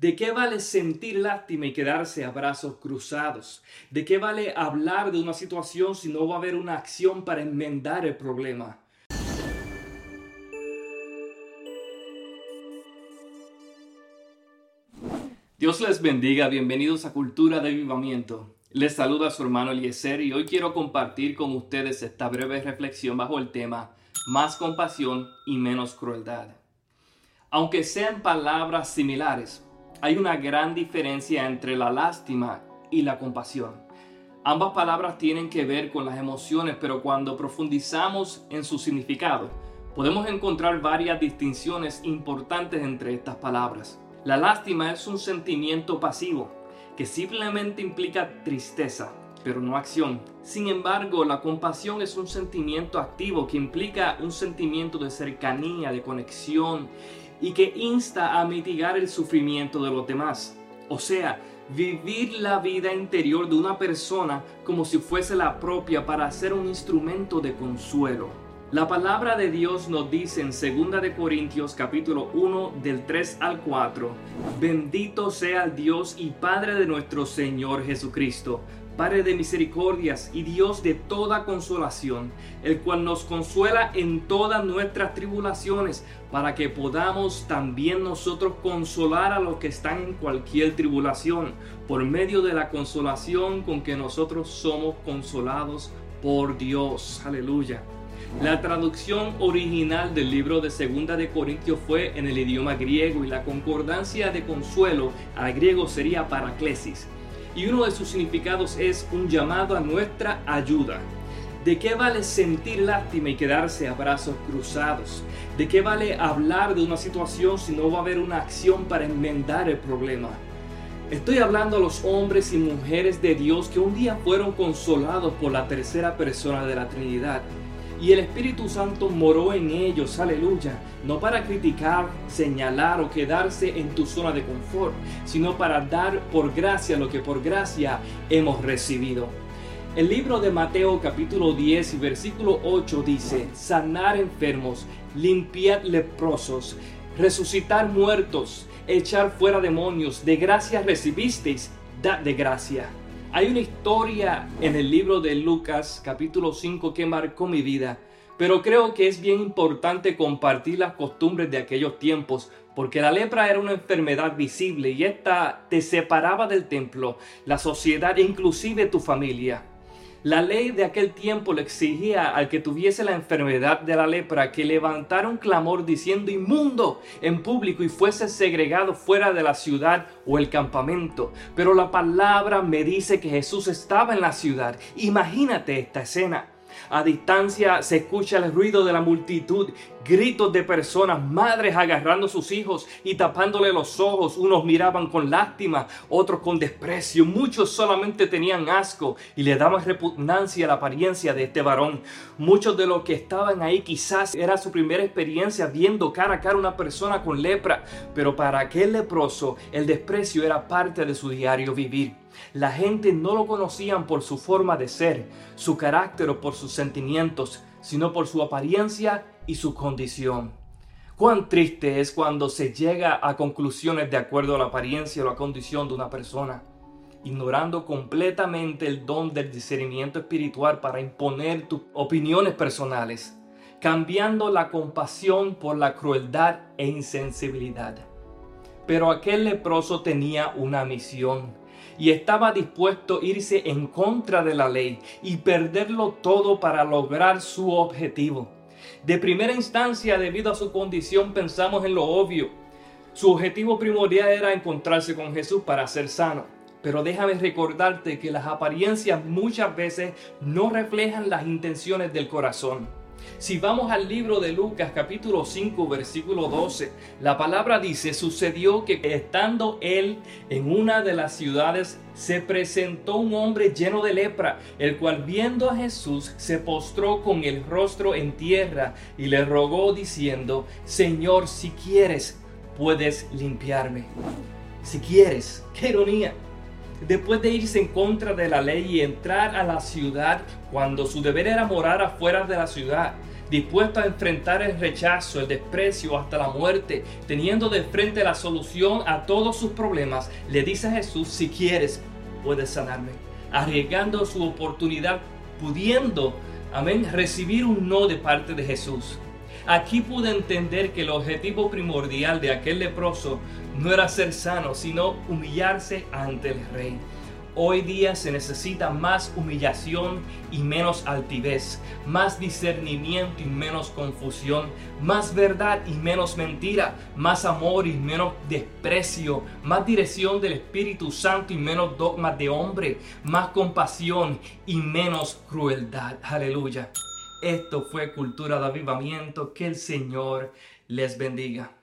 ¿De qué vale sentir lástima y quedarse a brazos cruzados? ¿De qué vale hablar de una situación si no va a haber una acción para enmendar el problema? Dios les bendiga, bienvenidos a Cultura de Vivamiento. Les saluda su hermano Eliezer y hoy quiero compartir con ustedes esta breve reflexión bajo el tema Más compasión y menos crueldad. Aunque sean palabras similares, hay una gran diferencia entre la lástima y la compasión. Ambas palabras tienen que ver con las emociones, pero cuando profundizamos en su significado, podemos encontrar varias distinciones importantes entre estas palabras. La lástima es un sentimiento pasivo que simplemente implica tristeza, pero no acción. Sin embargo, la compasión es un sentimiento activo que implica un sentimiento de cercanía, de conexión y que insta a mitigar el sufrimiento de los demás. O sea, vivir la vida interior de una persona como si fuese la propia para ser un instrumento de consuelo. La palabra de Dios nos dice en 2 de Corintios capítulo 1 del 3 al 4, bendito sea el Dios y Padre de nuestro Señor Jesucristo, Padre de misericordias y Dios de toda consolación, el cual nos consuela en todas nuestras tribulaciones, para que podamos también nosotros consolar a los que están en cualquier tribulación, por medio de la consolación con que nosotros somos consolados por Dios. Aleluya. La traducción original del libro de Segunda de Corintios fue en el idioma griego y la concordancia de consuelo al griego sería paraclesis y uno de sus significados es un llamado a nuestra ayuda. ¿De qué vale sentir lástima y quedarse a brazos cruzados? ¿De qué vale hablar de una situación si no va a haber una acción para enmendar el problema? Estoy hablando a los hombres y mujeres de Dios que un día fueron consolados por la tercera persona de la Trinidad y el Espíritu Santo moró en ellos, aleluya, no para criticar, señalar o quedarse en tu zona de confort, sino para dar por gracia lo que por gracia hemos recibido. El libro de Mateo capítulo 10 y versículo 8 dice, sanar enfermos, limpiar leprosos, resucitar muertos, echar fuera demonios, de gracia recibisteis, da de gracia. Hay una historia en el libro de Lucas capítulo 5 que marcó mi vida, pero creo que es bien importante compartir las costumbres de aquellos tiempos, porque la lepra era una enfermedad visible y esta te separaba del templo, la sociedad e inclusive tu familia. La ley de aquel tiempo le exigía al que tuviese la enfermedad de la lepra que levantara un clamor diciendo inmundo en público y fuese segregado fuera de la ciudad o el campamento. Pero la palabra me dice que Jesús estaba en la ciudad. Imagínate esta escena. A distancia se escucha el ruido de la multitud, gritos de personas, madres agarrando a sus hijos y tapándole los ojos. Unos miraban con lástima, otros con desprecio. Muchos solamente tenían asco y le daban repugnancia a la apariencia de este varón. Muchos de los que estaban ahí quizás era su primera experiencia viendo cara a cara una persona con lepra, pero para aquel leproso el desprecio era parte de su diario vivir. La gente no lo conocían por su forma de ser, su carácter o por sus sentimientos, sino por su apariencia y su condición. Cuán triste es cuando se llega a conclusiones de acuerdo a la apariencia o la condición de una persona, ignorando completamente el don del discernimiento espiritual para imponer tus opiniones personales, cambiando la compasión por la crueldad e insensibilidad. Pero aquel leproso tenía una misión y estaba dispuesto a irse en contra de la ley y perderlo todo para lograr su objetivo. De primera instancia, debido a su condición, pensamos en lo obvio. Su objetivo primordial era encontrarse con Jesús para ser sano. Pero déjame recordarte que las apariencias muchas veces no reflejan las intenciones del corazón. Si vamos al libro de Lucas capítulo 5 versículo 12, la palabra dice, sucedió que estando él en una de las ciudades, se presentó un hombre lleno de lepra, el cual viendo a Jesús se postró con el rostro en tierra y le rogó diciendo, Señor, si quieres, puedes limpiarme. Si quieres, qué ironía después de irse en contra de la ley y entrar a la ciudad cuando su deber era morar afuera de la ciudad, dispuesto a enfrentar el rechazo, el desprecio hasta la muerte, teniendo de frente la solución a todos sus problemas, le dice a Jesús, si quieres, puedes sanarme, arriesgando su oportunidad, pudiendo, amén, recibir un no de parte de Jesús. Aquí pude entender que el objetivo primordial de aquel leproso no era ser sano, sino humillarse ante el rey. Hoy día se necesita más humillación y menos altivez, más discernimiento y menos confusión, más verdad y menos mentira, más amor y menos desprecio, más dirección del Espíritu Santo y menos dogmas de hombre, más compasión y menos crueldad. Aleluya. Esto fue cultura de avivamiento. Que el Señor les bendiga.